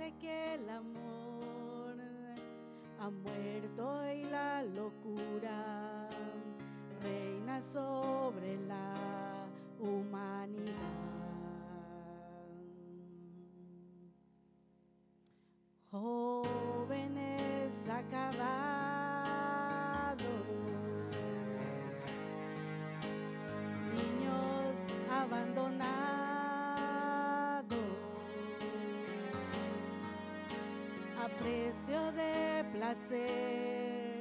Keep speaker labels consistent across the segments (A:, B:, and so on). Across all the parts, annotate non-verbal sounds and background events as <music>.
A: Parece que el amor ha muerto y la locura reina sobre la humanidad. De placer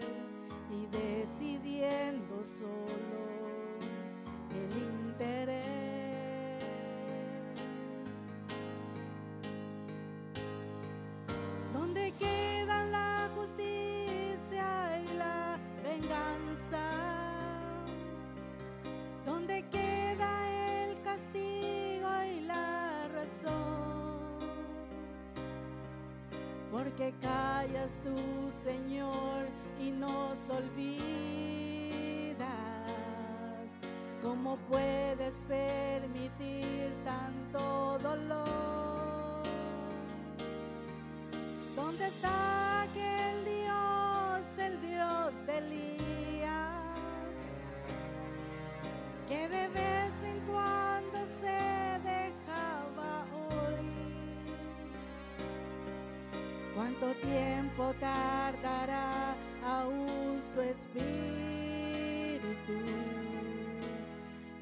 A: y decidiendo solo el interés. ¿Dónde queda Porque callas tú, Señor, y nos olvidas. ¿Cómo puedes permitir tanto dolor? ¿Dónde está aquel ¿Cuánto tiempo tardará aún tu espíritu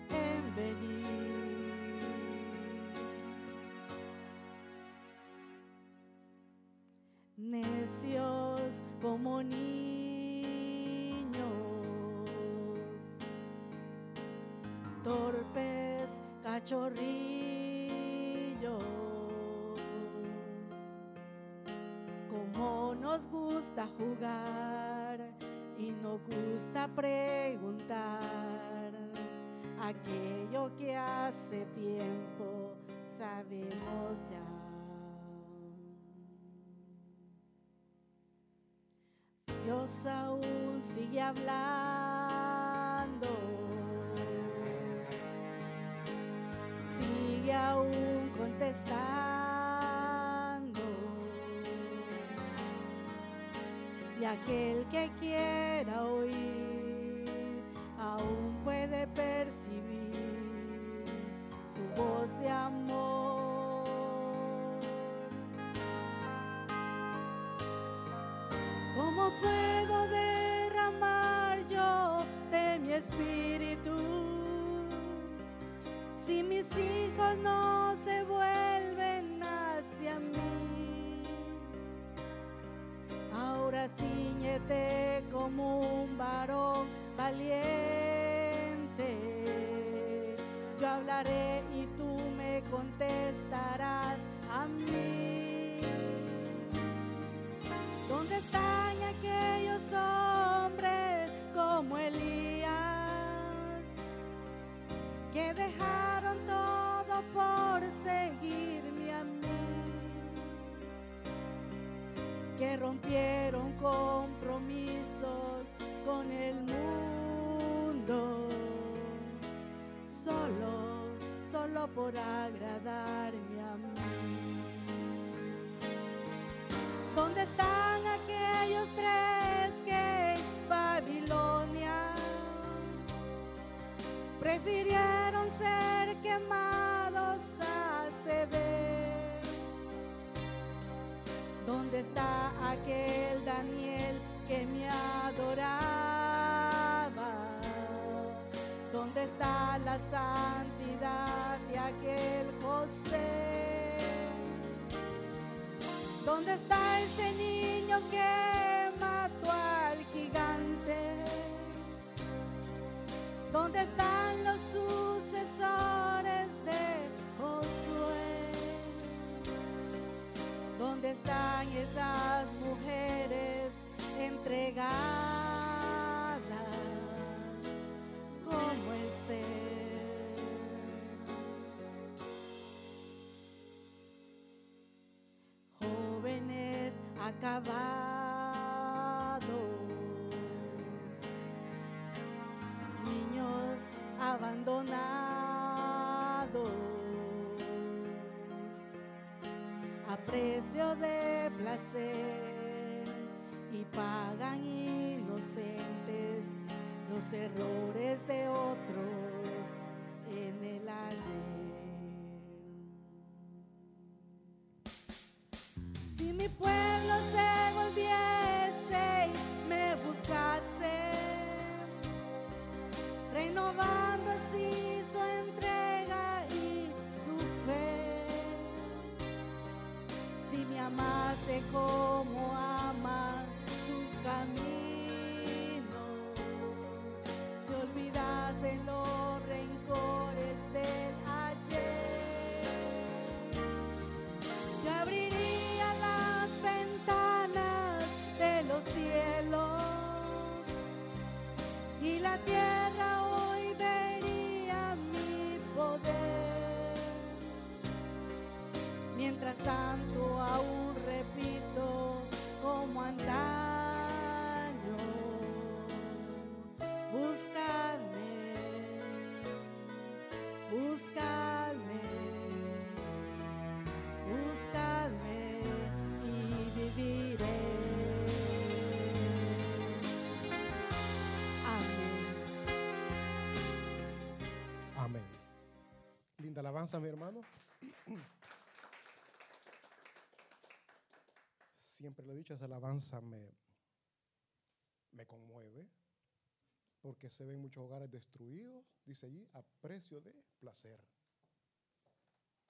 A: en venir? Necios como niños, torpes cachorrillos. Gusta jugar y nos gusta preguntar aquello que hace tiempo sabemos ya. Dios aún sigue hablando, sigue aún contestando. Aquel que quiera oír aún puede percibir su voz de amor. ¿Cómo puedo derramar yo de mi espíritu si mis hijos no se contestarás a mí. ¿Dónde están aquellos hombres como Elías que dejaron todo por seguirme a mí? Que rompieron compromisos con el mundo solo, por agradarme a mí. ¿Dónde están aquellos tres que en Babilonia prefirieron ser quemados a ceder? ¿Dónde está aquel Daniel que me adoraba? ¿Dónde está la santidad de aquel José? ¿Dónde está ese niño que mató al gigante? ¿Dónde están los sucesores de Josué? ¿Dónde están esas mujeres entregadas como Esther? jóvenes acabados, niños abandonados, a precio de placer y pagan inocentes los errores de otros
B: alabanza, mi hermano. Siempre lo he dicho, esa alabanza me, me conmueve porque se ven muchos hogares destruidos, dice allí, a precio de placer.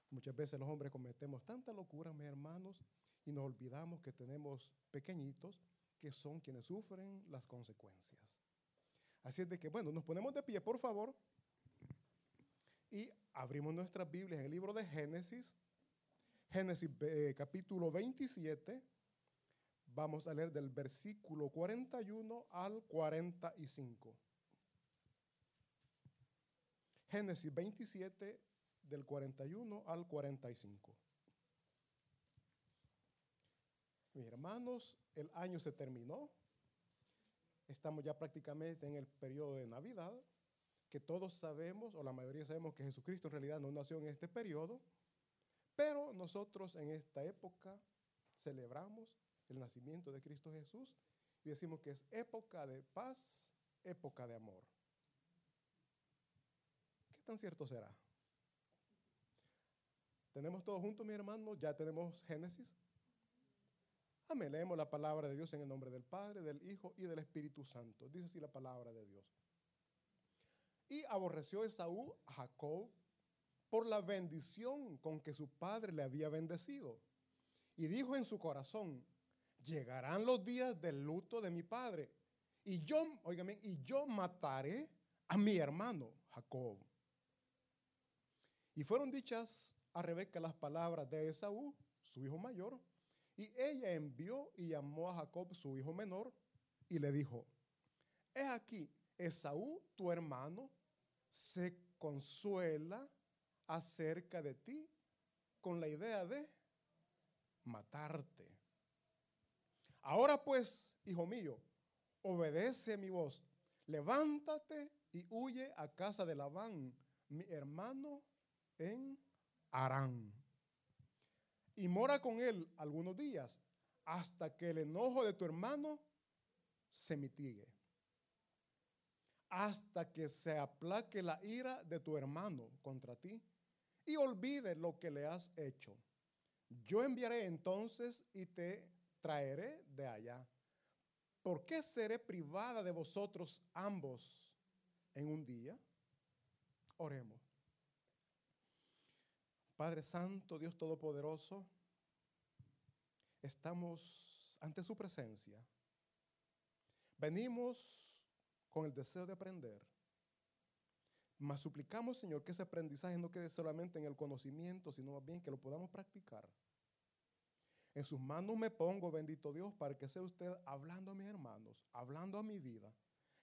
B: Muchas veces los hombres cometemos tanta locura, mis hermanos, y nos olvidamos que tenemos pequeñitos que son quienes sufren las consecuencias. Así es de que, bueno, nos ponemos de pie, por favor. Y abrimos nuestras Biblias en el libro de Génesis, Génesis eh, capítulo 27. Vamos a leer del versículo 41 al 45. Génesis 27 del 41 al 45. Mis hermanos, el año se terminó. Estamos ya prácticamente en el periodo de Navidad que todos sabemos, o la mayoría sabemos que Jesucristo en realidad no nació en este periodo, pero nosotros en esta época celebramos el nacimiento de Cristo Jesús y decimos que es época de paz, época de amor. ¿Qué tan cierto será? ¿Tenemos todos juntos, mis hermanos? ¿Ya tenemos Génesis? Amén. Leemos la palabra de Dios en el nombre del Padre, del Hijo y del Espíritu Santo. Dice así la palabra de Dios. Y aborreció Esaú a Jacob por la bendición con que su padre le había bendecido. Y dijo en su corazón, llegarán los días del luto de mi padre. Y yo, óigame, y yo mataré a mi hermano Jacob. Y fueron dichas a Rebeca las palabras de Esaú, su hijo mayor, y ella envió y llamó a Jacob, su hijo menor, y le dijo, he aquí, Esaú, tu hermano, se consuela acerca de ti con la idea de matarte. Ahora pues, hijo mío, obedece mi voz, levántate y huye a casa de Labán, mi hermano, en Arán. Y mora con él algunos días hasta que el enojo de tu hermano se mitigue hasta que se aplaque la ira de tu hermano contra ti y olvide lo que le has hecho. Yo enviaré entonces y te traeré de allá. ¿Por qué seré privada de vosotros ambos en un día? Oremos. Padre Santo, Dios Todopoderoso, estamos ante su presencia. Venimos con el deseo de aprender. Mas suplicamos, Señor, que ese aprendizaje no quede solamente en el conocimiento, sino más bien que lo podamos practicar. En sus manos me pongo, bendito Dios, para que sea usted hablando a mis hermanos, hablando a mi vida,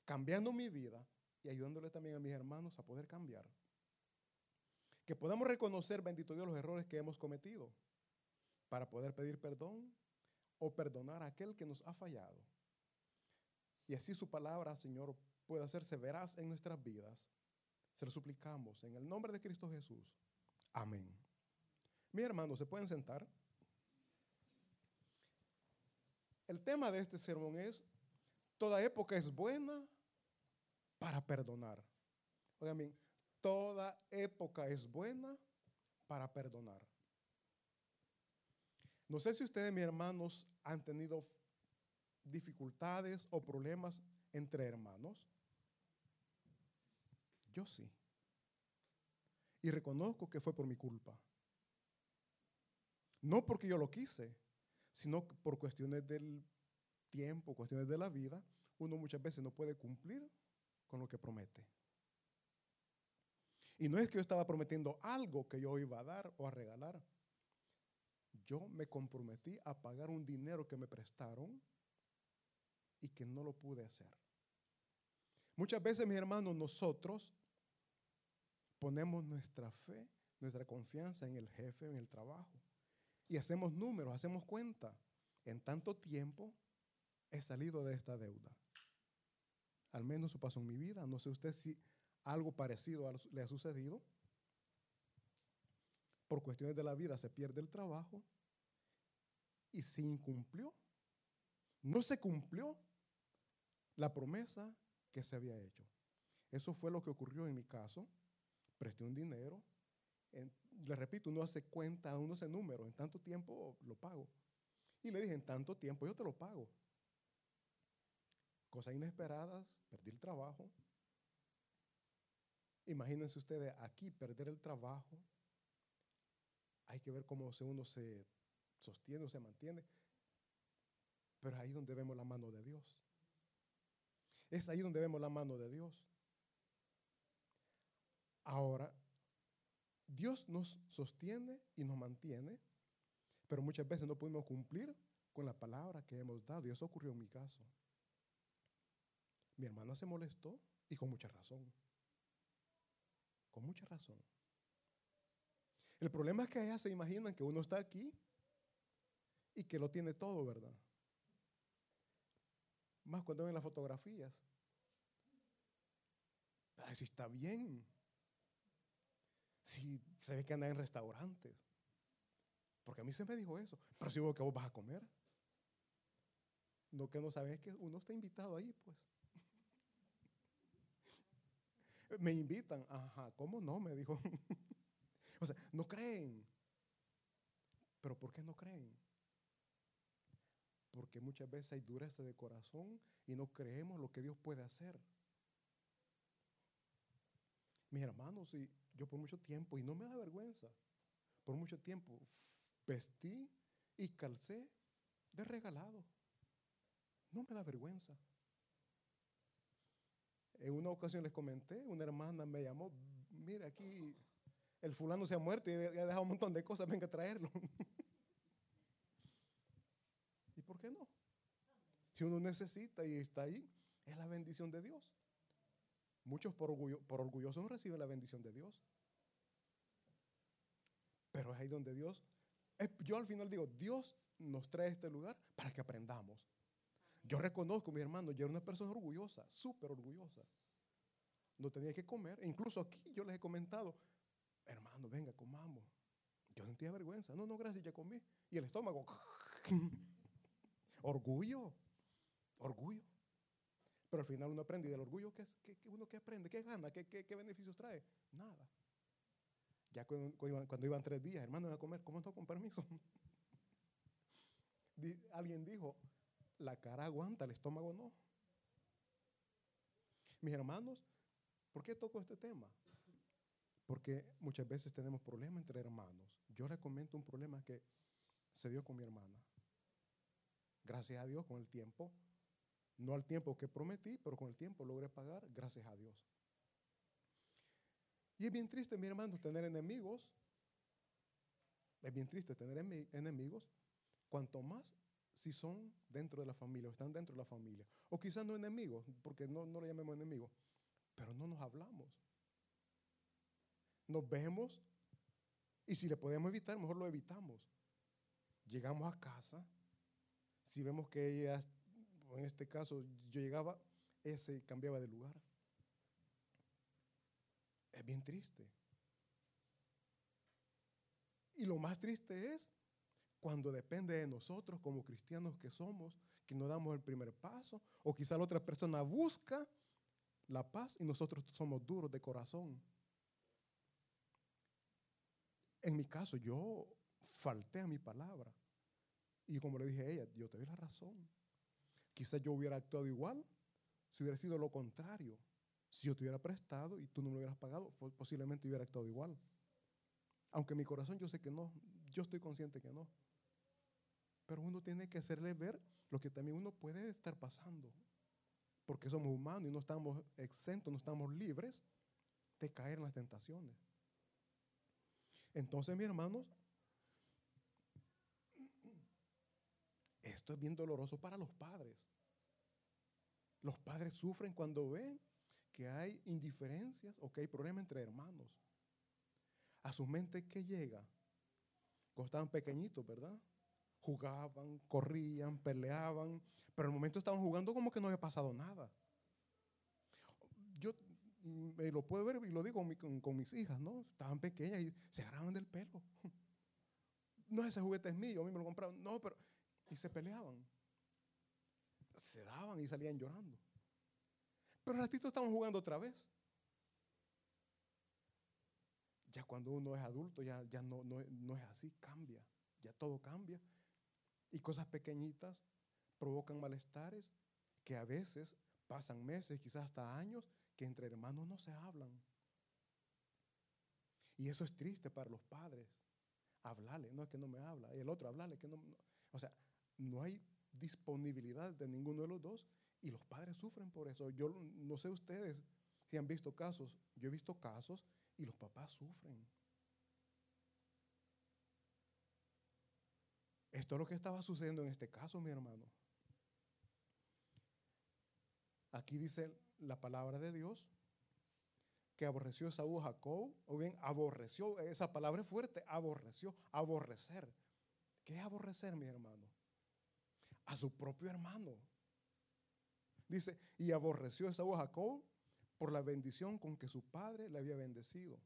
B: cambiando mi vida y ayudándole también a mis hermanos a poder cambiar. Que podamos reconocer, bendito Dios, los errores que hemos cometido para poder pedir perdón o perdonar a aquel que nos ha fallado. Y así su palabra, Señor, pueda hacerse veraz en nuestras vidas. Se lo suplicamos en el nombre de Cristo Jesús. Amén. Mis hermanos, ¿se pueden sentar? El tema de este sermón es, toda época es buena para perdonar. Oigan toda época es buena para perdonar. No sé si ustedes, mis hermanos, han tenido dificultades o problemas entre hermanos. Yo sí. Y reconozco que fue por mi culpa. No porque yo lo quise, sino por cuestiones del tiempo, cuestiones de la vida, uno muchas veces no puede cumplir con lo que promete. Y no es que yo estaba prometiendo algo que yo iba a dar o a regalar. Yo me comprometí a pagar un dinero que me prestaron y que no lo pude hacer. Muchas veces, mis hermanos, nosotros ponemos nuestra fe, nuestra confianza en el jefe, en el trabajo. Y hacemos números, hacemos cuenta. En tanto tiempo he salido de esta deuda. Al menos eso pasó en mi vida. No sé usted si algo parecido le ha sucedido. Por cuestiones de la vida se pierde el trabajo y se incumplió. No se cumplió la promesa que se había hecho. Eso fue lo que ocurrió en mi caso. Presté un dinero. le repito, uno hace cuenta, uno hace número. En tanto tiempo lo pago. Y le dije, en tanto tiempo yo te lo pago. Cosas inesperadas, perdí el trabajo. Imagínense ustedes aquí perder el trabajo. Hay que ver cómo uno se sostiene o se mantiene. Pero ahí donde vemos la mano de Dios. Es ahí donde vemos la mano de Dios. Ahora, Dios nos sostiene y nos mantiene, pero muchas veces no pudimos cumplir con la palabra que hemos dado. Y eso ocurrió en mi caso. Mi hermana se molestó y con mucha razón. Con mucha razón. El problema es que ellas se imaginan que uno está aquí y que lo tiene todo, ¿verdad? Más cuando ven las fotografías. Ay, si está bien. Si se ve que anda en restaurantes. Porque a mí se me dijo eso. Pero si vos que vos vas a comer. Lo que no saben es que uno está invitado ahí, pues. <laughs> me invitan. Ajá, ¿cómo no? Me dijo. <laughs> o sea, no creen. Pero ¿por qué no creen? Porque muchas veces hay dureza de corazón y no creemos lo que Dios puede hacer. Mis hermanos, y yo por mucho tiempo, y no me da vergüenza, por mucho tiempo vestí y calcé de regalado. No me da vergüenza. En una ocasión les comenté, una hermana me llamó, mira aquí, el fulano se ha muerto y ha dejado un montón de cosas, venga a traerlo. <laughs> ¿Y por qué no? Si uno necesita y está ahí, es la bendición de Dios. Muchos por, orgullo, por orgullosos no reciben la bendición de Dios. Pero es ahí donde Dios, yo al final digo, Dios nos trae este lugar para que aprendamos. Yo reconozco, mi hermano, yo era una persona orgullosa, súper orgullosa. No tenía que comer. incluso aquí yo les he comentado, hermano, venga, comamos. Yo sentía vergüenza. No, no, gracias, ya comí. Y el estómago, <laughs> <laughs> orgullo, orgullo. Pero al final uno aprende. ¿Y del orgullo qué, es, uno qué aprende? ¿Qué gana? ¿Qué, qué, beneficios trae? Nada. Ya cuando, iban, tres días, hermano, a comer, ¿cómo no con permiso? <laughs> Alguien dijo, la cara aguanta, el estómago no. Mis hermanos, ¿por qué toco este tema? Porque muchas veces tenemos problemas entre hermanos. Yo les comento un problema que se dio con mi hermana. Gracias a Dios, con el tiempo, no al tiempo que prometí, pero con el tiempo logré pagar, gracias a Dios. Y es bien triste, mi hermano, tener enemigos. Es bien triste tener enemigos. Cuanto más si son dentro de la familia, o están dentro de la familia. O quizás no enemigos, porque no, no le llamemos enemigos, pero no nos hablamos. Nos vemos y si le podemos evitar, mejor lo evitamos. Llegamos a casa, si vemos que ella, en este caso, yo llegaba, ese cambiaba de lugar. Es bien triste. Y lo más triste es cuando depende de nosotros como cristianos que somos, que no damos el primer paso, o quizá la otra persona busca la paz y nosotros somos duros de corazón. En mi caso, yo falté a mi palabra. Y como le dije a ella, yo te doy la razón. Quizás yo hubiera actuado igual si hubiera sido lo contrario. Si yo te hubiera prestado y tú no me hubieras pagado, posiblemente hubiera actuado igual. Aunque mi corazón yo sé que no, yo estoy consciente que no. Pero uno tiene que hacerle ver lo que también uno puede estar pasando. Porque somos humanos y no estamos exentos, no estamos libres de caer en las tentaciones. Entonces, mis hermanos, esto es bien doloroso para los padres. Los padres sufren cuando ven que hay indiferencias o que hay problemas entre hermanos. A su mente, ¿qué llega? Cuando estaban pequeñitos, ¿verdad? Jugaban, corrían, peleaban, pero en el momento estaban jugando como que no había pasado nada. Yo me lo puedo ver y lo digo con, mis hijas, ¿no? Estaban pequeñas y se agarraban del pelo. <laughs> No, ese juguete es mío, a mí me lo compraron. No, pero... Y se peleaban. Se daban y salían llorando. Pero ratito estaban jugando otra vez. Ya cuando uno es adulto, ya, ya no, no, no es así, cambia. Ya todo cambia. Y cosas pequeñitas provocan malestares que a veces pasan meses, quizás hasta años, que entre hermanos no se hablan. Y eso es triste para los padres. Hablarle, no es que no me habla, y el otro hablarle, que no, O sea, no hay disponibilidad de ninguno de los dos y los padres sufren por eso. Yo no sé ustedes si han visto casos, yo he visto casos y los papás sufren. Esto es lo que estaba sucediendo en este caso, mi hermano. Aquí dice la palabra de Dios que aborreció Saúl Jacob, o bien aborreció, esa palabra es fuerte, aborreció, aborrecer. ¿Qué es aborrecer, mi hermano? A su propio hermano. Dice, y aborreció Saúl a Jacob por la bendición con que su padre le había bendecido.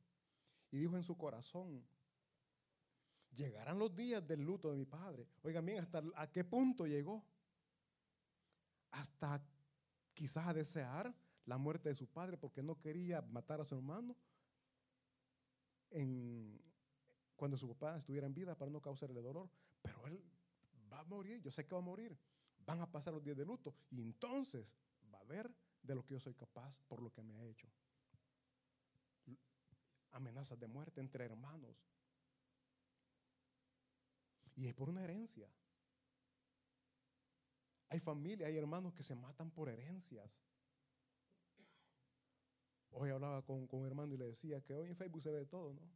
B: Y dijo en su corazón, llegarán los días del luto de mi padre. Oigan bien, ¿hasta a qué punto llegó? Hasta quizás a desear la muerte de su padre porque no quería matar a su hermano cuando su papá estuviera en vida para no causarle dolor. Pero él va a morir, yo sé que va a morir. Van a pasar los días de luto y entonces va a ver de lo que yo soy capaz por lo que me ha hecho. Amenazas de muerte entre hermanos. Y es por una herencia. Hay familias, hay hermanos que se matan por herencias. Hoy hablaba con, con, un hermano y le decía que hoy en Facebook se ve todo, ¿no?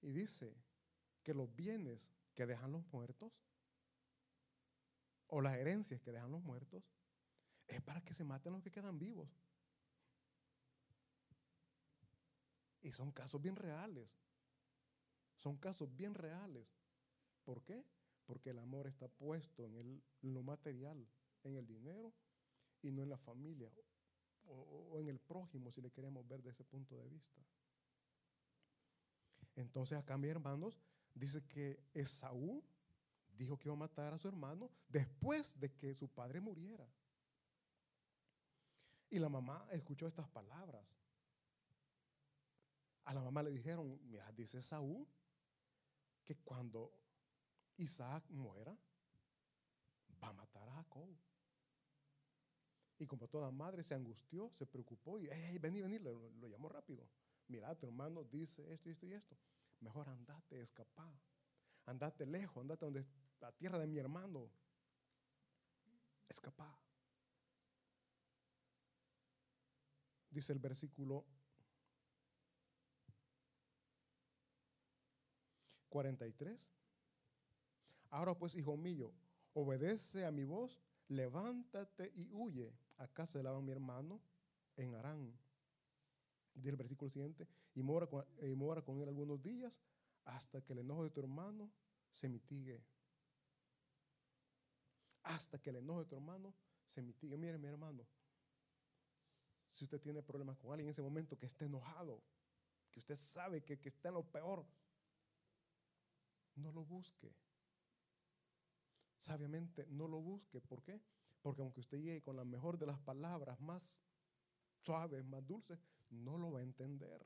B: Y dice que los bienes que dejan los muertos o las herencias que dejan los muertos es para que se maten los que quedan vivos. Y son casos bien reales. Son casos bien reales. ¿Por qué? Porque el amor está puesto en, lo material, en el dinero y no en la familia o, en el prójimo, si le queremos ver de ese punto de vista. Entonces acá, mis hermanos, dice que Esaú dijo que iba a matar a su hermano después de que su padre muriera. Y la mamá escuchó estas palabras. A la mamá le dijeron, mira, dice Esaú que cuando Isaac muera, va a matar a Jacob. Y como toda madre se angustió, se preocupó y, vení, vení, lo, lo llamó rápido. Mira, tu hermano dice esto y esto y esto. Mejor andate, escapá. Andate lejos, andate donde la tierra de mi hermano. Escapá. Dice el versículo 43. Ahora pues, hijo mío, obedece a mi voz, levántate y huye a casa de Labán mi hermano en Arán. Dice el versículo siguiente, y mora, y mora con él algunos días hasta que el enojo de tu hermano se mitigue. Hasta que el enojo de tu hermano se mitigue. Mire, mi hermano, si usted tiene problemas con alguien en ese momento que esté enojado, que usted sabe que, que está en lo peor, no lo busque sabiamente no lo busque. ¿Por qué? Porque aunque usted llegue con la mejor de las palabras, más suaves, más dulces, no lo va a entender.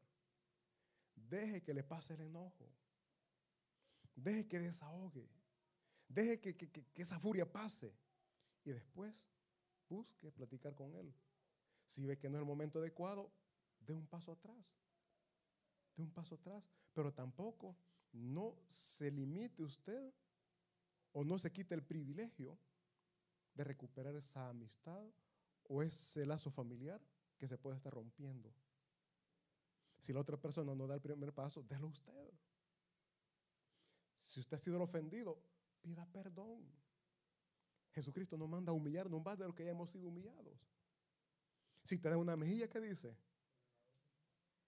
B: Deje que le pase el enojo. Deje que desahogue. Deje que, que esa furia pase. Y después busque platicar con él. Si ve que no es el momento adecuado, dé un paso atrás. Dé un paso atrás. Pero tampoco no se limite usted o no se quite el privilegio de recuperar esa amistad o ese lazo familiar que se puede estar rompiendo. Si la otra persona no da el primer paso, délo usted. Si usted ha sido el ofendido, pida perdón. Jesucristo nos manda a humillar, no más de lo que ya hemos sido humillados. Si te da una mejilla, ¿qué dice?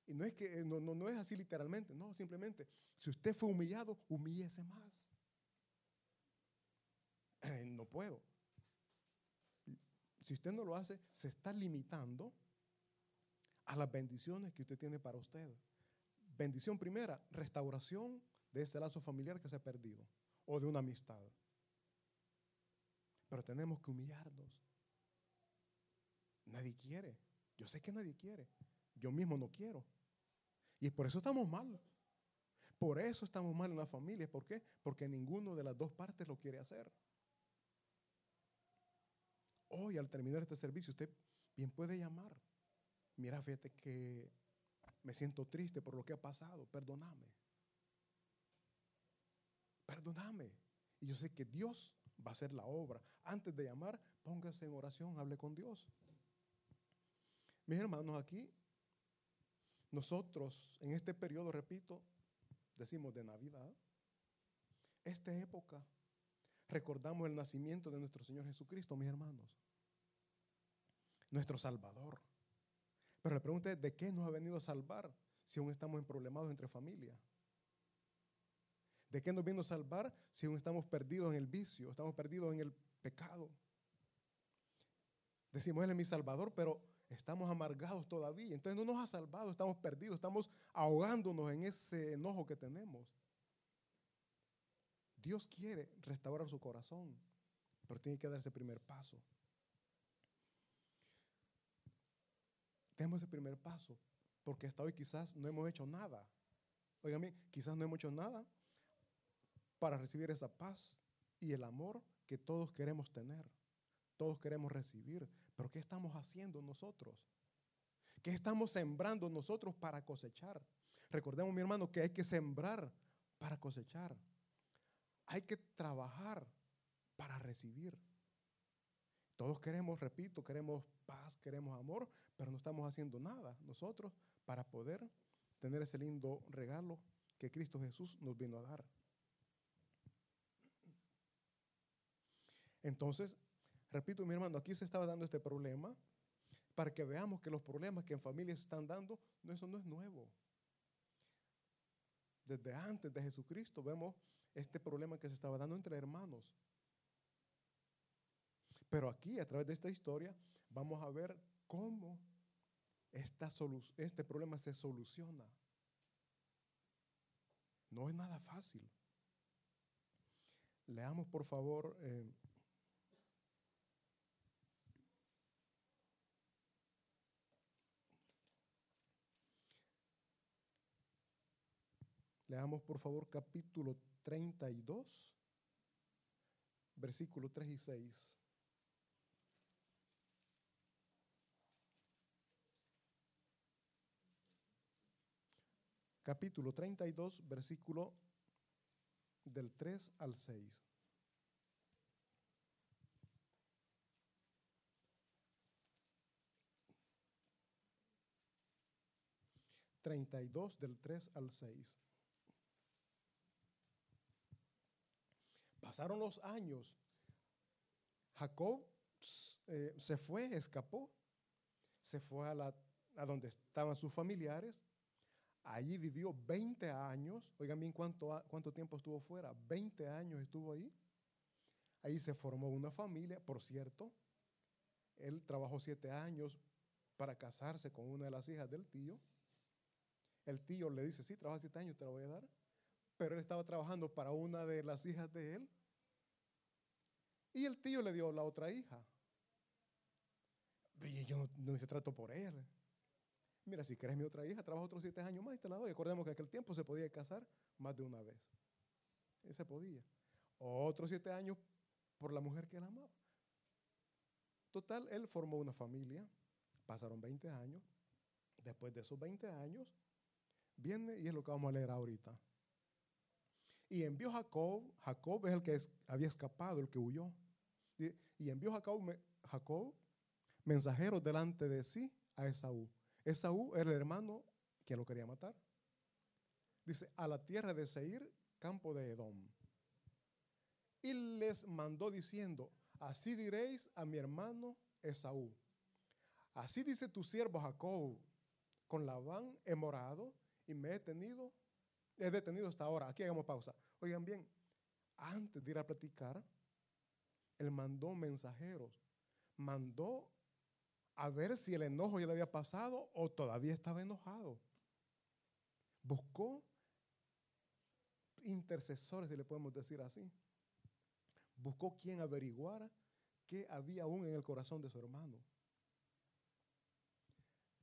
B: Y no es que no, no, es así literalmente, no, simplemente, si usted fue humillado, humíllese más. no puedo. Si usted no lo hace, se está limitando a las bendiciones que usted tiene para usted. Bendición primera, restauración de ese lazo familiar que se ha perdido o de una amistad. Pero tenemos que humillarnos. Nadie quiere. Yo sé que nadie quiere. Yo mismo no quiero. Y por eso estamos mal. Por eso estamos mal en la familia. ¿Por qué? Porque ninguno de las dos partes lo quiere hacer. Hoy, al terminar este servicio, usted bien puede llamar. Mira, fíjate que me siento triste por lo que ha pasado. Perdóname. Perdóname. Y yo sé que Dios va a hacer la obra. Antes de llamar, póngase en oración, hable con Dios. Mis hermanos, aquí, nosotros en este periodo, repito, decimos de Navidad, esta época, recordamos el nacimiento de nuestro Señor Jesucristo, mis hermanos, nuestro Salvador. Pero la pregunta es, ¿de qué nos ha venido a salvar si aún estamos en problemas entre familias? ¿De qué nos vino a salvar si aún estamos perdidos en el vicio, estamos perdidos en el pecado? Decimos, Él es mi Salvador, pero estamos amargados todavía. Entonces no nos ha salvado, estamos perdidos, estamos ahogándonos en ese enojo que tenemos. Dios quiere restaurar su corazón, pero tiene que dar ese primer paso. Demos ese primer paso, porque hasta hoy quizás no hemos hecho nada. Óigame, quizás no hemos hecho nada para recibir esa paz y el amor que todos queremos tener, todos queremos recibir. Pero ¿qué estamos haciendo nosotros? ¿Qué estamos sembrando nosotros para cosechar? Recordemos, mi hermano, que hay que sembrar para cosechar. Hay que trabajar para recibir. Todos queremos, repito, queremos paz, queremos amor, pero no estamos haciendo nada nosotros para poder tener ese lindo regalo que Cristo Jesús nos vino a dar. Entonces, Repito, mi hermano, aquí se estaba dando este problema para que veamos que los problemas que en familias se están dando, no, eso no es nuevo. Desde antes de Jesucristo vemos este problema que se estaba dando entre hermanos. Pero aquí, a través de esta historia, vamos a ver cómo esta este problema se soluciona. No es nada fácil. Leamos, por favor, eh, Leamos por favor capítulo 32, versículos 3 y 6. Capítulo 32, versículo del 3 al 6. Treinta y dos del 3 al 6. Pasaron los años. Jacob eh, se fue, escapó, se fue a, la, a donde estaban sus familiares. Allí vivió 20 años. Oigan bien cuánto, cuánto tiempo estuvo fuera. 20 años estuvo ahí. Ahí se formó una familia, por cierto. Él trabajó siete años para casarse con una de las hijas del tío. El tío le dice, sí, trabaja siete años, te lo voy a dar. Pero él estaba trabajando para una de las hijas de él Y el tío le dio la otra hija. Y yo no, no se trato por él. Mira, si quieres mi otra hija, trabaja otros siete años más y te la doy. Acordemos que en aquel tiempo se podía casar más de una vez. Y se podía. Otros siete años por la mujer que él amaba. Total, él formó una familia. Pasaron 20 años. Después de esos 20 años, viene y es lo que vamos a leer ahorita. Y envió Jacob, Jacob es el que había escapado, el que huyó. Y, envió Jacob, Jacob mensajeros delante de sí a Esaú. Esaú era el hermano que lo quería matar. Dice, a la tierra de Seir, campo de Edom. Y les mandó diciendo, así diréis a mi hermano Esaú. Así dice tu siervo Jacob, con Labán he morado y me he tenido, he detenido hasta ahora. Aquí hagamos pausa. Oigan bien, antes de ir a platicar, él mandó mensajeros, mandó a ver si el enojo ya le había pasado o todavía estaba enojado. Buscó intercesores, si le podemos decir así. Buscó quien averiguara qué había aún en el corazón de su hermano.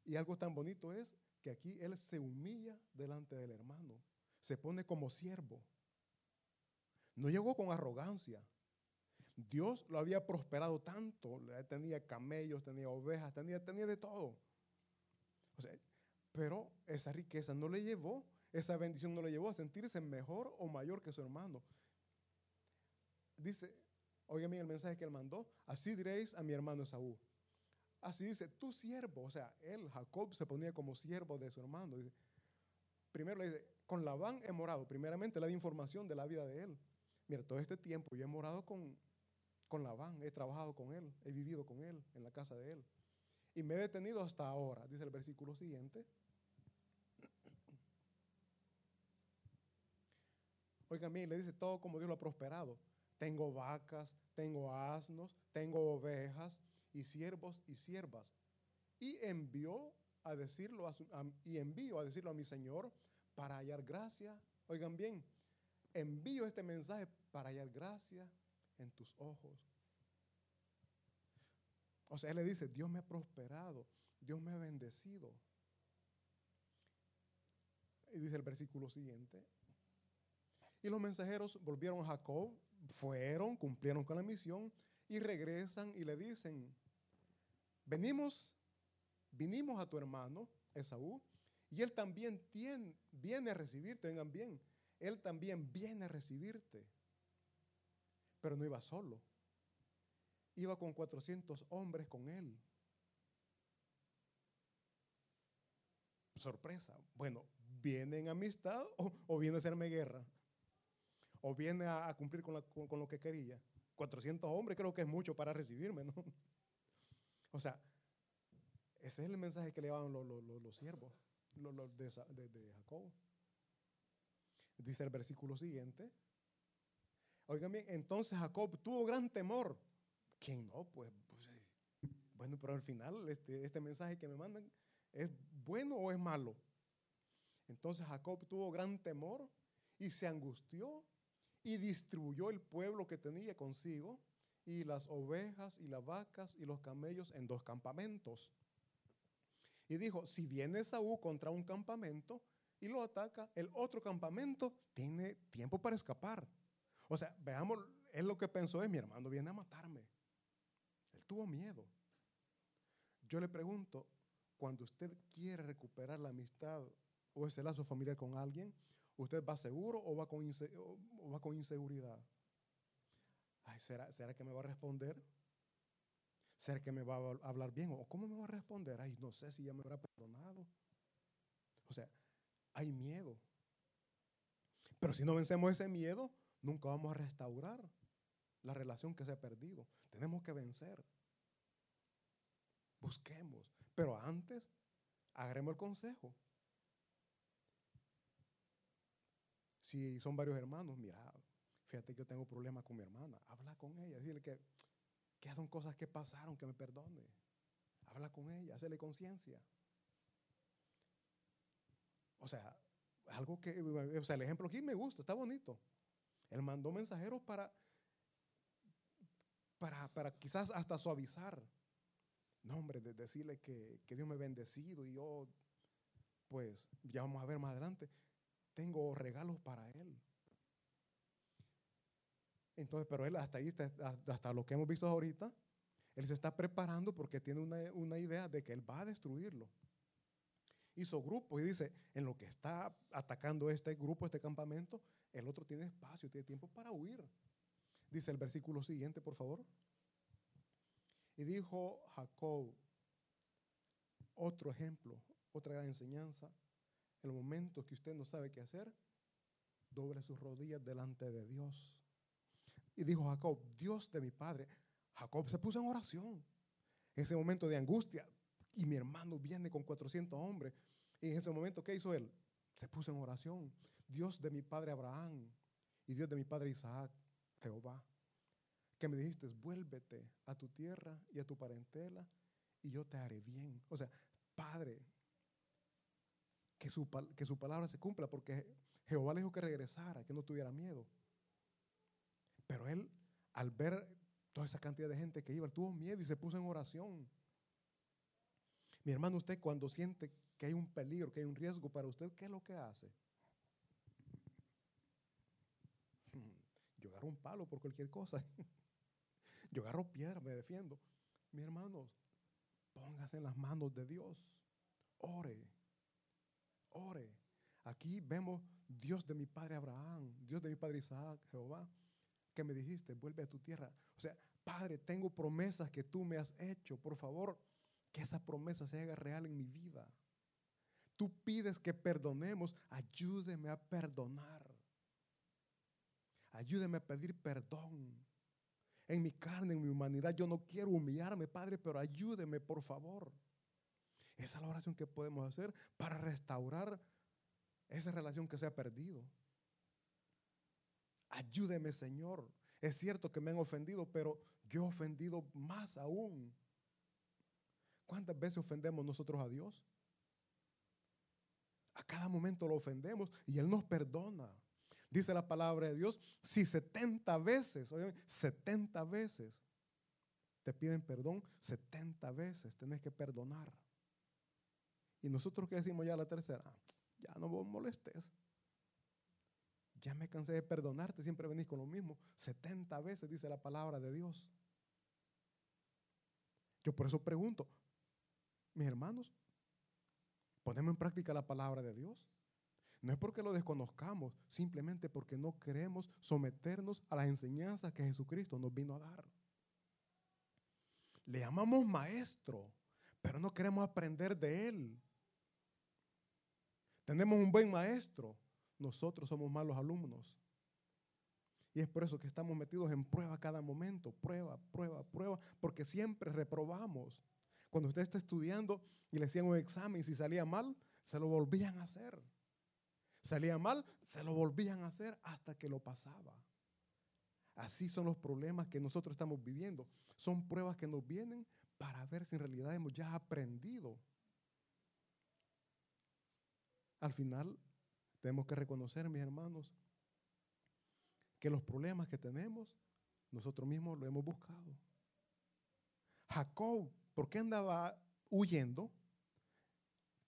B: Y algo tan bonito es que aquí él se humilla delante del hermano, se pone como siervo. No llegó con arrogancia. Dios lo había prosperado tanto, tenía camellos, tenía ovejas, tenía, tenía de todo. O sea, pero esa riqueza no le llevó, esa bendición no le llevó a sentirse mejor o mayor que su hermano. Dice, oigan el mensaje que él mandó, así diréis a mi hermano Esaú. Así dice, tu siervo, o sea, él, Jacob, se ponía como siervo de su hermano. primero le dice, con Labán he morado. Primeramente le da información de la vida de él. Mira, todo este tiempo yo he morado con, con Labán, he trabajado con él, he vivido con él, en la casa de él. Y me he detenido hasta ahora, dice el versículo siguiente. Oigan bien, le dice todo como Dios lo ha prosperado. Tengo vacas, tengo asnos, tengo ovejas y siervos y siervas. Y envió a decirlo a, y envío a decirlo a mi Señor para hallar gracia. Oigan bien, envío este mensaje para hallar gracia en tus ojos. O sea, él le dice, Dios me ha prosperado, Dios me ha bendecido. Y dice el versículo siguiente. Y los mensajeros volvieron a Jacob, fueron, cumplieron con la misión y regresan y le dicen, venimos, vinimos a tu hermano Esaú y él también viene a recibirte, vengan bien, él también viene a recibirte. Pero no iba solo, iba con 400 hombres con él. Sorpresa. Bueno, ¿viene en amistad o, viene a hacerme guerra? ¿O viene a, cumplir con, lo que quería? 400 hombres creo que es mucho para recibirme, ¿no? <laughs> O sea, ese es el mensaje que le daban los, siervos de, de Jacob. Dice el versículo siguiente. Oigan bien, entonces Jacob tuvo gran temor ¿Quién no? Pues, pues bueno, pero al final este, este mensaje que me mandan, ¿es bueno o es malo? Entonces Jacob tuvo gran temor y se angustió y distribuyó el pueblo que tenía consigo y las ovejas y las vacas y los camellos en dos campamentos. Y dijo, si viene Saúl contra un campamento y lo ataca, el otro campamento tiene tiempo para escapar. O sea, veamos, él lo que pensó es, mi hermano viene a matarme tuvo miedo. Yo le pregunto, cuando usted quiere recuperar la amistad o ese lazo familiar con alguien, ¿usted va seguro o va con, va con inseguridad? ¿será, ¿Será que me va a responder? ¿Será que me va a hablar bien? ¿O cómo me va a responder? Ay, no sé si ya me habrá perdonado. O sea, hay miedo. Pero si no vencemos ese miedo, nunca vamos a restaurar la relación que se ha perdido. Tenemos que vencer. Busquemos. Pero antes, agarremos el consejo. Si son varios hermanos, mira, fíjate que yo tengo problemas con mi hermana. Habla con ella, dile que, que son cosas que pasaron, que me perdone. Habla con ella, hazle conciencia. O sea, algo que, o sea, el ejemplo aquí me gusta, está bonito. Él mandó mensajeros para para, para quizás hasta suavizar. No, hombre, de decirle que, que Dios me ha bendecido y yo, pues, ya vamos a ver más adelante, tengo regalos para Él. Entonces, pero Él hasta ahí, hasta lo que hemos visto ahorita, Él se está preparando porque tiene una, idea de que Él va a destruirlo. Hizo grupos y dice, en lo que está atacando este grupo, este campamento, el otro tiene espacio, tiene tiempo para huir. Dice el versículo siguiente, por favor. Y dijo Jacob, otro ejemplo, otra gran enseñanza. En el momento que usted no sabe qué hacer, doble sus rodillas delante de Dios. Y dijo Jacob, Dios de mi padre. Jacob se puso en oración. En ese momento de angustia, y mi hermano viene con 400 hombres. Y en ese momento, ¿qué hizo él? Se puso en oración. Dios de mi padre Abraham y Dios de mi padre Isaac, Jehová, que me dijiste, vuélvete a tu tierra y a tu parentela y yo te haré bien. O sea, Padre, que su, que su palabra se cumpla, porque Jehová le dijo que regresara, que no tuviera miedo. Pero él, al ver toda esa cantidad de gente que iba, él tuvo miedo y se puso en oración. Mi hermano, usted cuando siente que hay un peligro, que hay un riesgo para usted, ¿qué es lo que hace? Yo agarro un palo por cualquier cosa. <laughs> Yo agarro piedra, me defiendo. Mi hermanos, póngase en las manos de Dios. Ore. Ore. Aquí vemos Dios de mi padre Abraham, Dios de mi padre Isaac, Jehová, que me dijiste, vuelve a tu tierra. O sea, Padre, tengo promesas que tú me has hecho. Por favor, que esa promesa se haga real en mi vida. Tú pides que perdonemos, ayúdeme a perdonar. Ayúdeme a pedir perdón. En mi carne, en mi humanidad, yo no quiero humillarme, Padre, pero ayúdeme, por favor. Esa es la oración que podemos hacer para restaurar esa relación que se ha perdido. Ayúdeme, Señor. Es cierto que me han ofendido, pero yo he ofendido más aún. ¿Cuántas veces ofendemos nosotros a Dios? A cada momento lo ofendemos y Él nos perdona. Dice la palabra de Dios, si 70 veces, oye, 70 veces te piden perdón, 70 veces tenés que perdonar. Y nosotros que decimos ya la tercera, "Ah, ya no vos molestes. Ya me cansé de perdonarte, siempre venís con lo mismo. 70 veces dice la palabra de Dios. Yo por eso pregunto, mis hermanos, ¿ponemos en práctica la palabra de Dios? No es porque lo desconozcamos, simplemente porque no queremos someternos a las enseñanzas que Jesucristo nos vino a dar. Le llamamos maestro, pero no queremos aprender de él. Tenemos un buen maestro, nosotros somos malos alumnos. Y es por eso que estamos metidos en prueba cada momento, prueba, prueba, prueba, porque siempre reprobamos. Cuando usted está estudiando y le hacían un examen si salía mal, se lo volvían a hacer. Salía mal, se lo volvían a hacer hasta que lo pasaba. Así son los problemas que nosotros estamos viviendo. Son pruebas que nos vienen para ver si en realidad hemos ya aprendido. Al final, tenemos que reconocer, mis hermanos, que los problemas que tenemos, nosotros mismos lo hemos buscado. Jacob, ¿por qué andaba huyendo?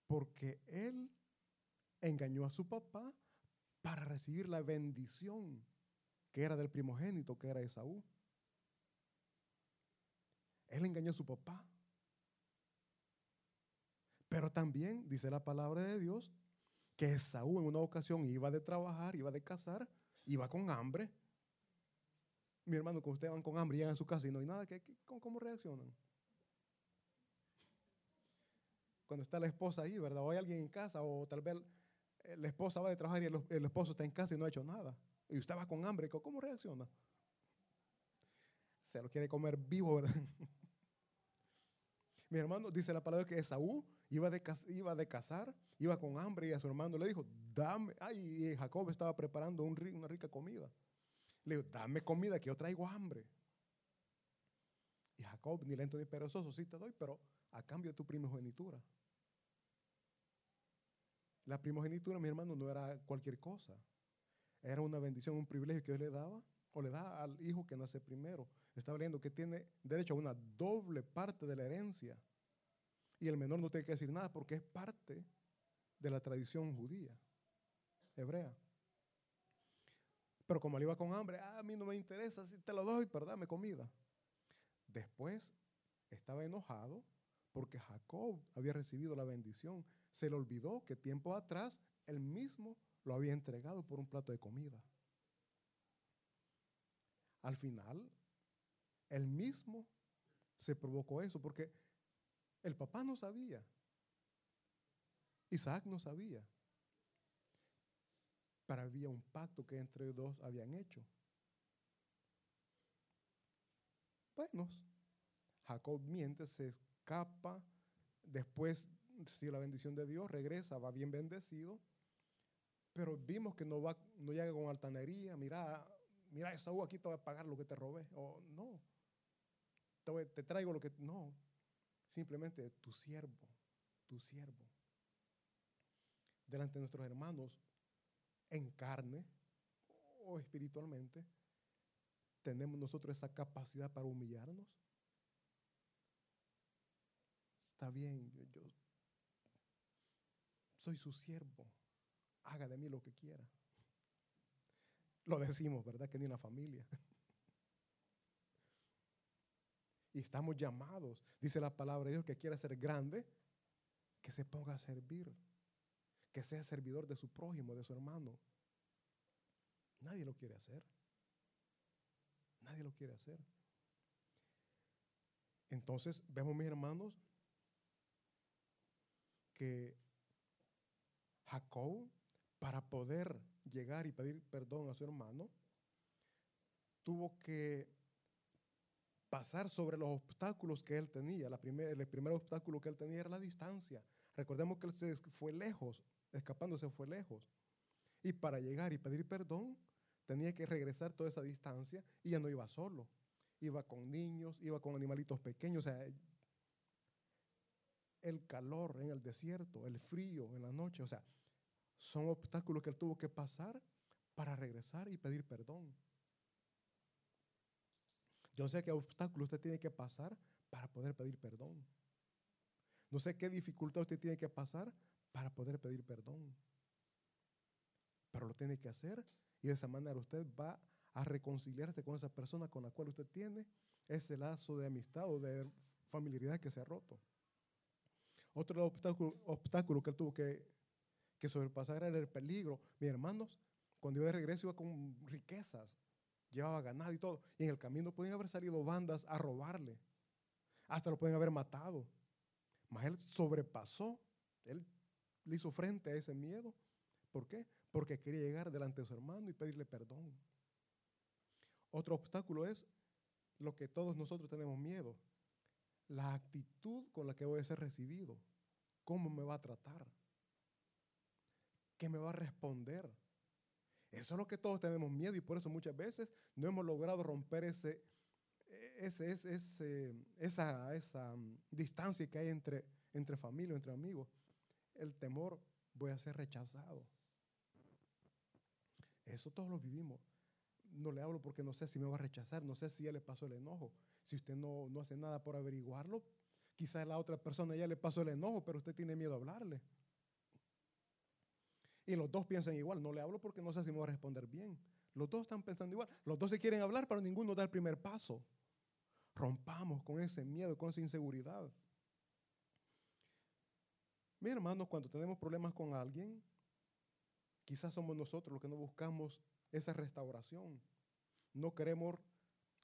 B: Porque él engañó a su papá para recibir la bendición que era del primogénito, que era Esaú. Él engañó a su papá. Pero también dice la palabra de Dios que Esaú en una ocasión iba de trabajar, iba de cazar, iba con hambre. Mi hermano, cuando ustedes van con hambre llegan a su casa y no hay nada, ¿qué, qué- cómo, cómo reaccionan? Cuando está la esposa ahí, ¿verdad? O hay alguien en casa, o tal vez eh, la esposa va de trabajar y el, el esposo está en casa y no ha hecho nada. Y usted va con hambre, ¿cómo reacciona? Se lo quiere comer vivo, ¿verdad? <laughs> Mi hermano dice la palabra que Esaú iba de, iba de cazar, iba con hambre y a su hermano le dijo, dame, ay, Jacob estaba preparando una rica comida. Le dijo, dame comida que yo traigo hambre. Y Jacob, ni lento ni perezoso, sí te doy, pero a cambio de tu primogenitura. La primogenitura, mi hermano, no era cualquier cosa. Era una bendición, un privilegio que Dios le daba o le da al hijo que nace primero. estaba leyendo que tiene derecho a una doble parte de la herencia. Y el menor no tiene que decir nada porque es parte de la tradición judía, hebrea. Pero como él iba con hambre, ah, a mí no me interesa si te lo doy, pero comida. Después estaba enojado porque Jacob había recibido la bendición. Se le olvidó que tiempo atrás él mismo lo había entregado por un plato de comida. Al final, él mismo se provocó eso porque el papá no sabía. Isaac no sabía. Pero había un pacto que entre dos habían hecho. Bueno, Jacob miente, se escapa, después, si la bendición de Dios regresa, va bien bendecido, pero vimos que no, va, no llega con altanería, mira, mira, Esaú, aquí te voy a pagar lo que te robé, o no, te, te traigo lo que, no, simplemente tu siervo, tu siervo. Delante de nuestros hermanos, en carne o espiritualmente, tenemos nosotros esa capacidad para humillarnos. Está bien, yo, soy su siervo, haga de mí lo que quiera. Lo decimos, ¿verdad? Que ni una familia. Y estamos llamados, dice la palabra de Dios, que quiera ser grande, que se ponga a servir, que sea servidor de su prójimo, de su hermano. Nadie lo quiere hacer. Nadie lo quiere hacer. Entonces, vemos, mis hermanos, que Jacob, para poder llegar y pedir perdón a su hermano, tuvo que pasar sobre los obstáculos que él tenía. El primer obstáculo que él tenía era la distancia. Recordemos que él se fue lejos, escapándose fue lejos. Y para llegar y pedir perdón, tenía que regresar toda esa distancia y ya no iba solo. Iba con niños, iba con animalitos pequeños. O sea, el calor en el desierto, el frío en la noche. O sea, son obstáculos que él tuvo que pasar para regresar y pedir perdón. Yo sé qué obstáculos usted tiene que pasar para poder pedir perdón. No sé qué dificultad usted tiene que pasar para poder pedir perdón. Pero lo tiene que hacer y de esa manera usted va a reconciliarse con esa persona con la cual usted tiene ese lazo de amistad o de familiaridad que se ha roto. Otro obstáculo, obstáculo que él tuvo que, que sobrepasar era el peligro. Mis hermanos, cuando iba de regreso iba con riquezas, llevaba ganado y todo. Y en el camino pueden haber salido bandas a robarle. Hasta lo pueden haber matado. Mas él sobrepasó, él le hizo frente a ese miedo. ¿Por qué? Porque quería llegar delante de su hermano y pedirle perdón. Otro obstáculo es lo que todos nosotros tenemos miedo, la actitud con la que voy a ser recibido, cómo me va a tratar, qué me va a responder. Eso es lo que todos tenemos miedo y por eso muchas veces no hemos logrado romper ese, esa, esa mm, distancia que hay entre, entre familia, entre amigos. El temor, voy a ser rechazado. Eso todos lo vivimos. No le hablo porque no sé si me va a rechazar, no sé si ya le pasó el enojo. Si usted no, no hace nada por averiguarlo, quizás la otra persona ya le pasó el enojo, pero usted tiene miedo a hablarle. Y los dos piensan igual, no le hablo porque no sé si me va a responder bien. Los dos están pensando igual, los dos se quieren hablar, pero ninguno da el primer paso. Rompamos con ese miedo, con esa inseguridad. Mi hermanos, cuando tenemos problemas con alguien, quizás somos nosotros los que no buscamos esa restauración. No queremos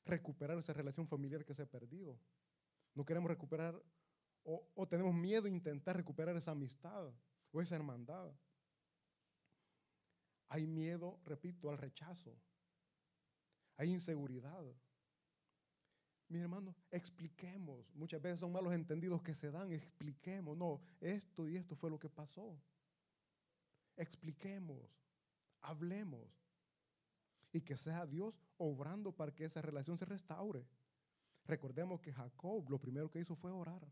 B: recuperar esa relación familiar que se ha perdido. No queremos recuperar o, o tenemos miedo a intentar recuperar esa amistad o esa hermandad. Hay miedo, repito, al rechazo. Hay inseguridad. Mi hermano, expliquemos. Muchas veces son malos entendidos que se dan. Expliquemos. No, esto y esto fue lo que pasó. Expliquemos. Hablemos. Y que sea Dios obrando para que esa relación se restaure. Recordemos que Jacob lo primero que hizo fue orar.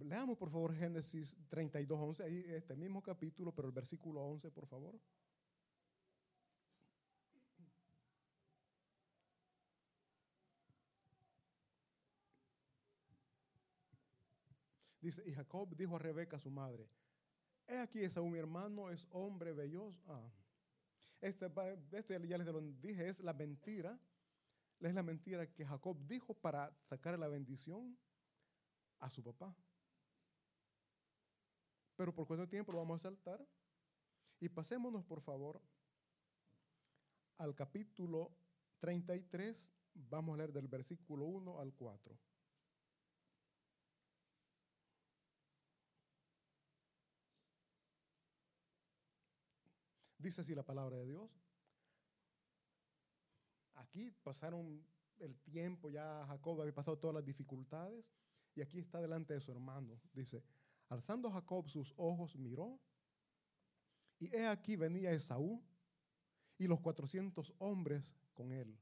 B: Leamos por favor Génesis 32, 11, ahí este mismo capítulo, pero el versículo 11, por favor. Dice, y Jacob dijo a Rebeca, su madre, he aquí Esaú, mi hermano, es hombre belloso. Ah. Este, esto ya les dije, es la mentira. Es la mentira que Jacob dijo para sacar la bendición a su papá, pero por cuánto tiempo lo vamos a saltar. Y pasémonos, por favor, al capítulo 33. Vamos a leer del versículo 1 al 4. Dice así la palabra de Dios. Aquí pasaron el tiempo, ya Jacob había pasado todas las dificultades y aquí está delante de su hermano. Dice, alzando Jacob sus ojos miró y he aquí venía Esaú y los cuatrocientos hombres con él.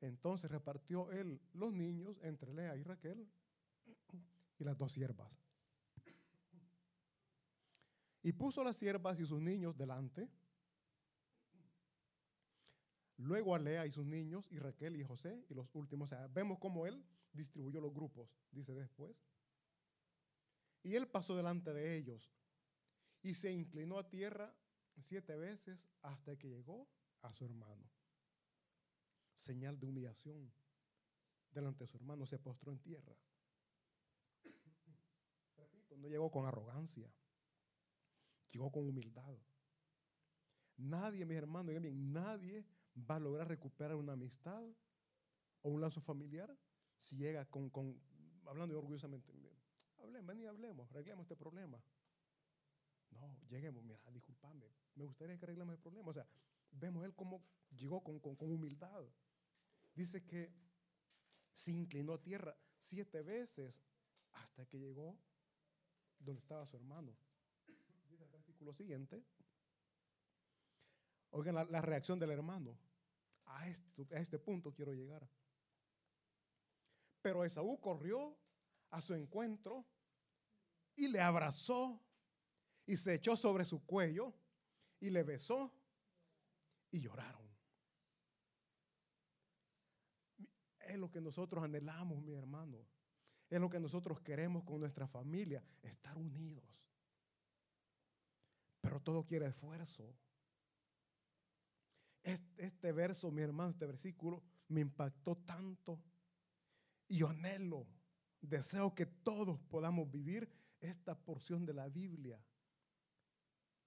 B: Entonces repartió él los niños entre Lea y Raquel y las dos siervas. Y puso las siervas y sus niños delante. Luego a Lea y sus niños, y Raquel y José, y los últimos. O sea, vemos cómo él distribuyó los grupos, dice después. Y él pasó delante de ellos y se inclinó a tierra siete veces hasta que llegó a su hermano. Señal de humillación. Delante de su hermano se postró en tierra. Repito, no llegó con arrogancia llegó con humildad. Nadie, mis hermanos, bien, nadie va a lograr recuperar una amistad o un lazo familiar si llega con, con hablando orgullosamente, hablemos, ven y hablemos, arreglemos este problema. No, lleguemos, mira, discúlpame, me gustaría que arreglemos el problema. O sea, vemos él cómo llegó con, con, con humildad. Dice que se inclinó a tierra siete veces hasta que llegó donde estaba su hermano lo siguiente. Oigan la, reacción del hermano. A, a este punto quiero llegar. Pero Esaú corrió a su encuentro y le abrazó y se echó sobre su cuello y le besó y lloraron. Es lo que nosotros anhelamos, mi hermano. Es lo que nosotros queremos con nuestra familia, estar unidos. Pero todo quiere esfuerzo. Este, verso, mi hermano, este versículo me impactó tanto. Y yo anhelo, deseo que todos podamos vivir esta porción de la Biblia.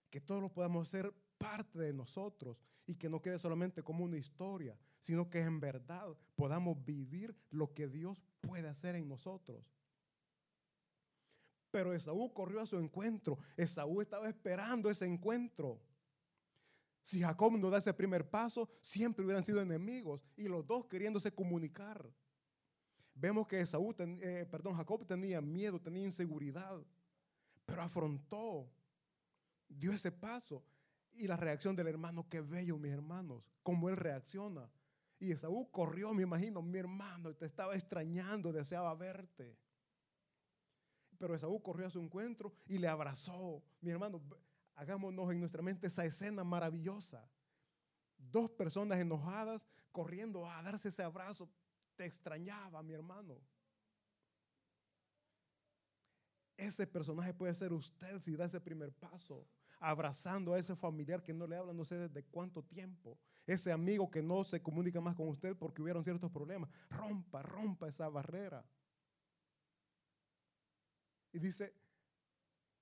B: Que todos lo podamos ser parte de nosotros y que no quede solamente como una historia, sino que en verdad podamos vivir lo que Dios puede hacer en nosotros. Pero Esaú corrió a su encuentro. Esaú estaba esperando ese encuentro. Si Jacob no da ese primer paso, siempre hubieran sido enemigos y los dos queriéndose comunicar. Vemos que Esaú, eh, perdón, Jacob tenía miedo, tenía inseguridad, pero afrontó, dio ese paso. Y la reacción del hermano, qué bello, mis hermanos, cómo él reacciona. Y Esaú corrió, me imagino, mi hermano, te estaba extrañando, deseaba verte. Pero Esaú corrió a su encuentro y le abrazó. Mi hermano, hagámonos en nuestra mente esa escena maravillosa. Dos personas enojadas corriendo a darse ese abrazo. Te extrañaba, mi hermano. Ese personaje puede ser usted si da ese primer paso, abrazando a ese familiar que no le habla no sé desde cuánto tiempo, ese amigo que no se comunica más con usted porque hubieron ciertos problemas. Rompa, rompa esa barrera. Y dice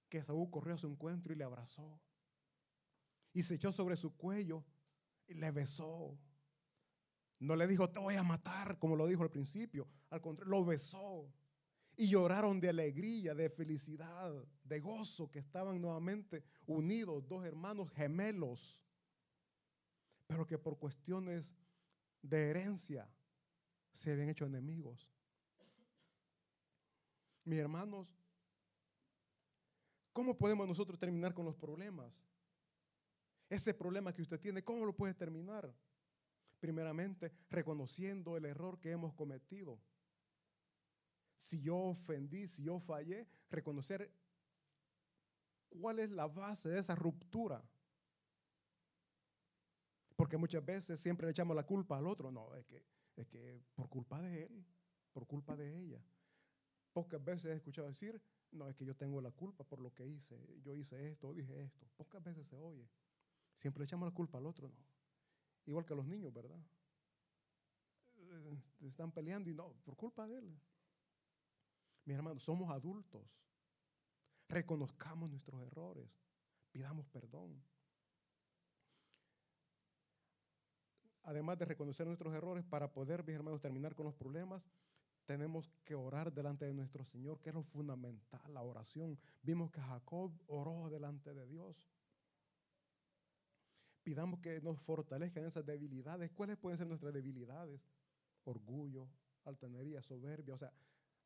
B: que Saúl corrió a su encuentro y le abrazó. Y se echó sobre su cuello y le besó. No le dijo, te voy a matar, como lo dijo al principio. Al contrario, lo besó. Y lloraron de alegría, de felicidad, de gozo, que estaban nuevamente unidos, dos hermanos gemelos. Pero que por cuestiones de herencia se habían hecho enemigos. Mis hermanos, ¿Cómo podemos nosotros terminar con los problemas? Ese problema que usted tiene, ¿cómo lo puede terminar? Primeramente, reconociendo el error que hemos cometido. Si yo ofendí, si yo fallé, reconocer cuál es la base de esa ruptura. Porque muchas veces siempre le echamos la culpa al otro. No, es que, es que por culpa de él, por culpa de ella. Pocas veces he escuchado decir, no, es que yo tengo la culpa por lo que hice, yo hice esto, dije esto. Pocas veces se oye. Siempre le echamos la culpa al otro, no. Igual que los niños, ¿verdad? Eh, están peleando y no, por culpa de él. Mi hermano, somos adultos. Reconozcamos nuestros errores. Pidamos perdón. Además de reconocer nuestros errores, para poder, mis hermanos, terminar con los problemas, tenemos que orar delante de nuestro Señor, que es lo fundamental, la oración. Vimos que Jacob oró delante de Dios. Pidamos que nos fortalezcan esas debilidades. ¿Cuáles pueden ser nuestras debilidades? Orgullo, altanería, soberbia. O sea,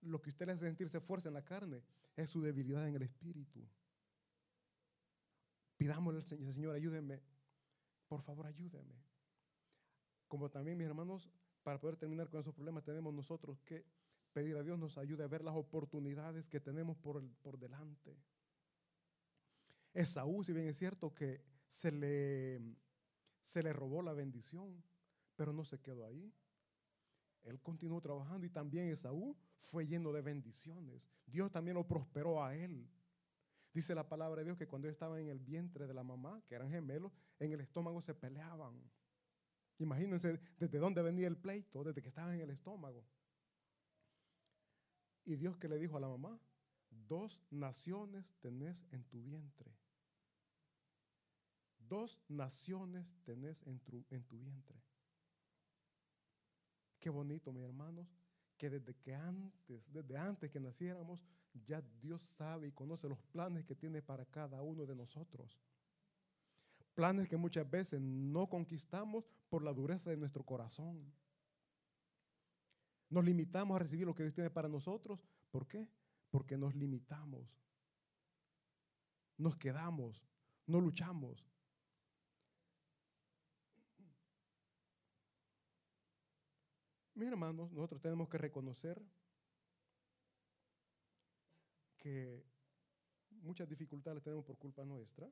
B: lo que usted le hace sentirse fuerza en la carne es su debilidad en el espíritu. Pidámosle al Señor, Señor, ayúdeme. Por favor, ayúdeme. Como también, mis hermanos, para poder terminar con esos problemas, tenemos nosotros que pedir a Dios nos ayude a ver las oportunidades que tenemos por, por delante. Esaú, si bien es cierto que se le, se le robó la bendición, pero no se quedó ahí. Él continuó trabajando y también Esaú fue lleno de bendiciones. Dios también lo prosperó a él. Dice la palabra de Dios que cuando estaba en el vientre de la mamá, que eran gemelos, en el estómago se peleaban. Imagínense desde dónde venía el pleito, desde que estaba en el estómago. Y Dios que le dijo a la mamá, dos naciones tenés en tu vientre. Dos naciones tenés en tu, en tu vientre. Qué bonito, mis hermanos, que desde que antes, desde antes que naciéramos, ya Dios sabe y conoce los planes que tiene para cada uno de nosotros. Planes que muchas veces no conquistamos por la dureza de nuestro corazón. Nos limitamos a recibir lo que Dios tiene para nosotros. ¿Por qué? Porque nos limitamos. Nos quedamos, no luchamos. Mis hermanos, nosotros tenemos que reconocer que muchas dificultades tenemos por culpa nuestra.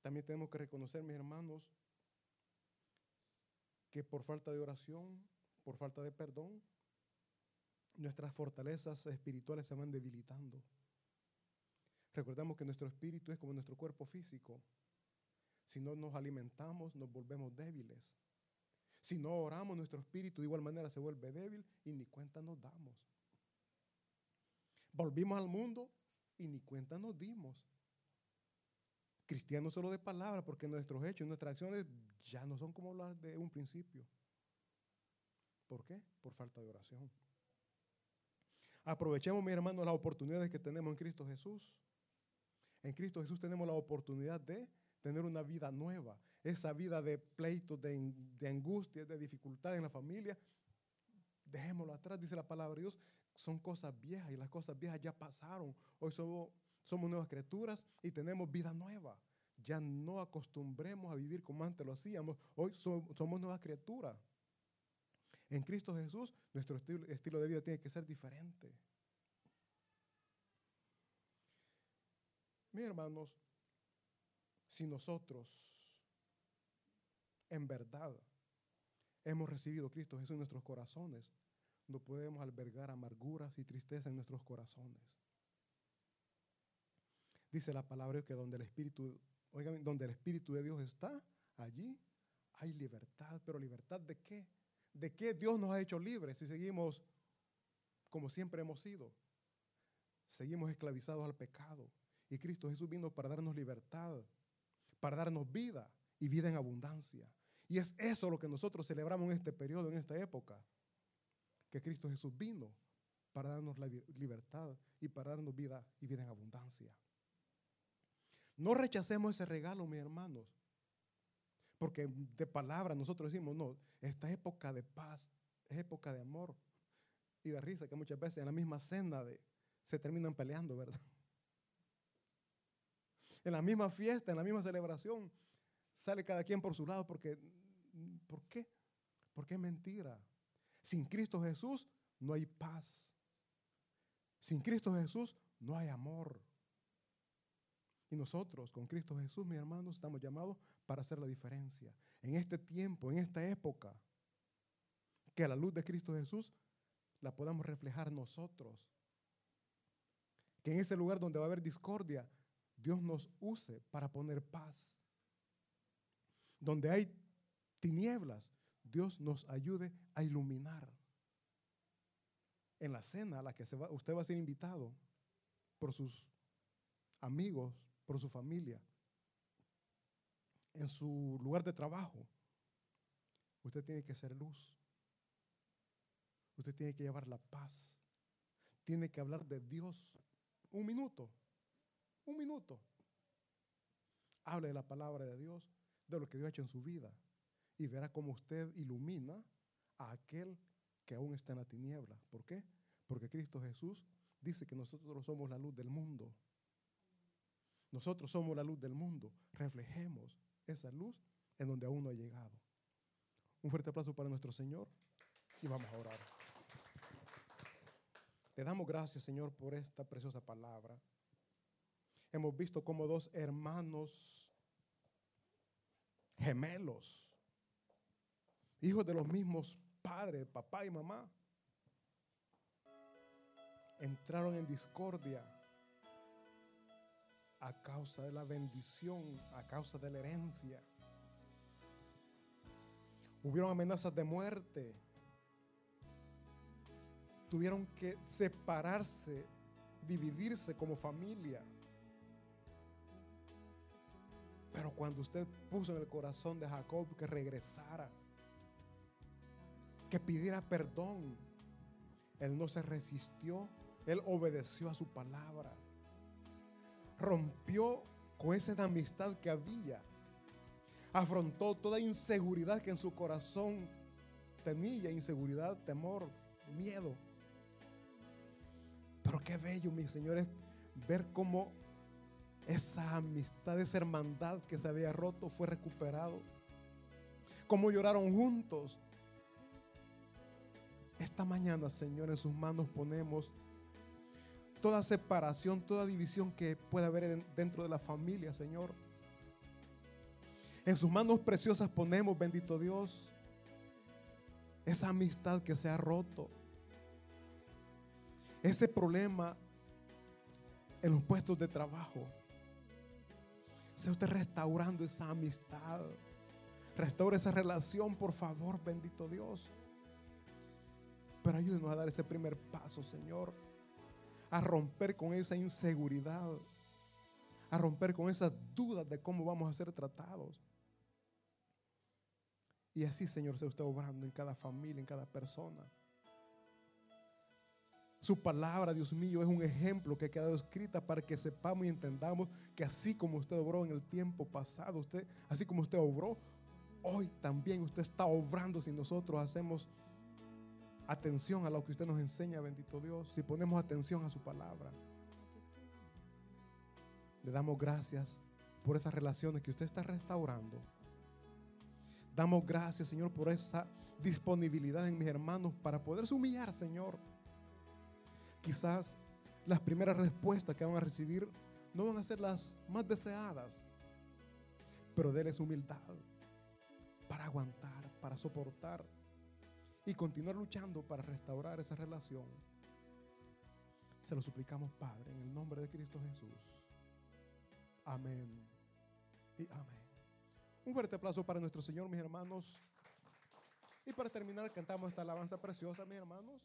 B: También tenemos que reconocer, mis hermanos, que por falta de oración, por falta de perdón, nuestras fortalezas espirituales se van debilitando. Recordemos que nuestro espíritu es como nuestro cuerpo físico. Si no nos alimentamos, nos volvemos débiles. Si no oramos, nuestro espíritu de igual manera se vuelve débil y ni cuenta nos damos. Volvimos al mundo y ni cuenta nos dimos. Cristianos solo de palabra, porque nuestros hechos, nuestras acciones ya no son como las de un principio. ¿Por qué? Por falta de oración. Aprovechemos, mi hermano, las oportunidades que tenemos en Cristo Jesús. En Cristo Jesús tenemos la oportunidad de tener una vida nueva, esa vida de pleitos, de, de angustia, de dificultad en la familia, dejémoslo atrás, dice la palabra de Dios, son cosas viejas y las cosas viejas ya pasaron. Hoy somos, somos nuevas criaturas y tenemos vida nueva. Ya no acostumbremos a vivir como antes lo hacíamos. Hoy somos nuevas criaturas. En Cristo Jesús, nuestro estilo, estilo de vida tiene que ser diferente. Mis hermanos, si nosotros en verdad hemos recibido a Cristo Jesús en nuestros corazones, no podemos albergar amarguras y tristeza en nuestros corazones. Dice la palabra que donde el Espíritu, oigan, donde el Espíritu de Dios está, allí hay libertad. Pero libertad de qué? ¿De qué Dios nos ha hecho libres si seguimos como siempre hemos sido? Seguimos esclavizados al pecado. Y Cristo Jesús vino para darnos libertad, para darnos vida y vida en abundancia. Y es eso lo que nosotros celebramos en este periodo, en esta época, que Cristo Jesús vino para darnos la libertad y para darnos vida y vida en abundancia. No rechacemos ese regalo, mis hermanos, porque de palabra nosotros decimos, no, esta época de paz es época de amor y de risa, que muchas veces en la misma cena se terminan peleando, ¿verdad? <laughs> En la misma fiesta, en la misma celebración, sale cada quien por su lado porque, ¿por qué? Porque es mentira. Sin Cristo Jesús no hay paz. Sin Cristo Jesús no hay amor. Y nosotros con Cristo Jesús, mis hermanos, estamos llamados para hacer la diferencia. En este tiempo, en esta época, que la luz de Cristo Jesús la podamos reflejar nosotros Que en ese lugar donde va a haber discordia, Dios nos use para poner paz. Donde hay tinieblas, Dios nos ayude a iluminar. En la cena a la que usted va a ser invitado por sus amigos, por su familia, en su lugar de trabajo, usted tiene que ser luz. Usted tiene que llevar la paz. Tiene que hablar de Dios. Un minuto. Un minuto. Hable de la palabra de Dios, de lo que Dios ha hecho en su vida. Y verá cómo usted ilumina a aquel que aún está en la tiniebla. ¿Por qué? Porque Cristo Jesús dice que nosotros somos la luz del mundo. Nosotros somos la luz del mundo. Reflejemos esa luz en donde aún no ha llegado. Un fuerte aplauso para nuestro Señor y vamos a orar. Le damos gracias, Señor, por esta preciosa palabra. Hemos visto como dos hermanos gemelos, hijos de los mismos padres, papá y mamá, entraron en discordia a causa de la bendición, a causa de la herencia. Hubieron amenazas de muerte. Tuvieron que separarse, dividirse como familia. Pero cuando usted puso en el corazón de Jacob que regresara, que pidiera perdón, él no se resistió, él obedeció a su palabra rompió con esa amistad que había. Afrontó toda inseguridad que en su corazón tenía, inseguridad, temor, miedo. Pero qué bello, mis señores, ver cómo esa amistad, esa hermandad que se había roto fue recuperado. Cómo lloraron juntos. Esta mañana, Señor, en sus manos ponemos toda separación, toda división que pueda haber dentro de la familia, Señor. En sus manos preciosas ponemos, bendito Dios, esa amistad que se ha roto, ese problema en los puestos de trabajo. Sea usted restaurando esa amistad. Restaure esa relación, por favor, bendito Dios. Pero ayúdenos a dar ese primer paso, Señor a romper con esa inseguridad, a romper con esas dudas de cómo vamos a ser tratados. Y así, Señor, sea usted obrando en cada familia, en cada persona. Su palabra, Dios mío, es un ejemplo que ha quedado escrita para que sepamos y entendamos que así como usted obró en el tiempo pasado, usted, así como usted obró, hoy también usted está obrando si nosotros hacemos atención a lo que usted nos enseña, bendito Dios, si ponemos atención a su palabra. Le damos gracias por esas relaciones que usted está restaurando. Damos gracias, Señor, por esa disponibilidad en mis hermanos para poderse humillar, Señor. Quizás las primeras respuestas que van a recibir no van a ser las más deseadas, pero déles humildad para aguantar, para soportar y continuar luchando para restaurar esa relación. Se lo suplicamos, Padre, en el nombre de Cristo Jesús. Amén y amén. Un fuerte aplauso para nuestro Señor, mis hermanos. Y para terminar, cantamos esta alabanza preciosa, mis hermanos.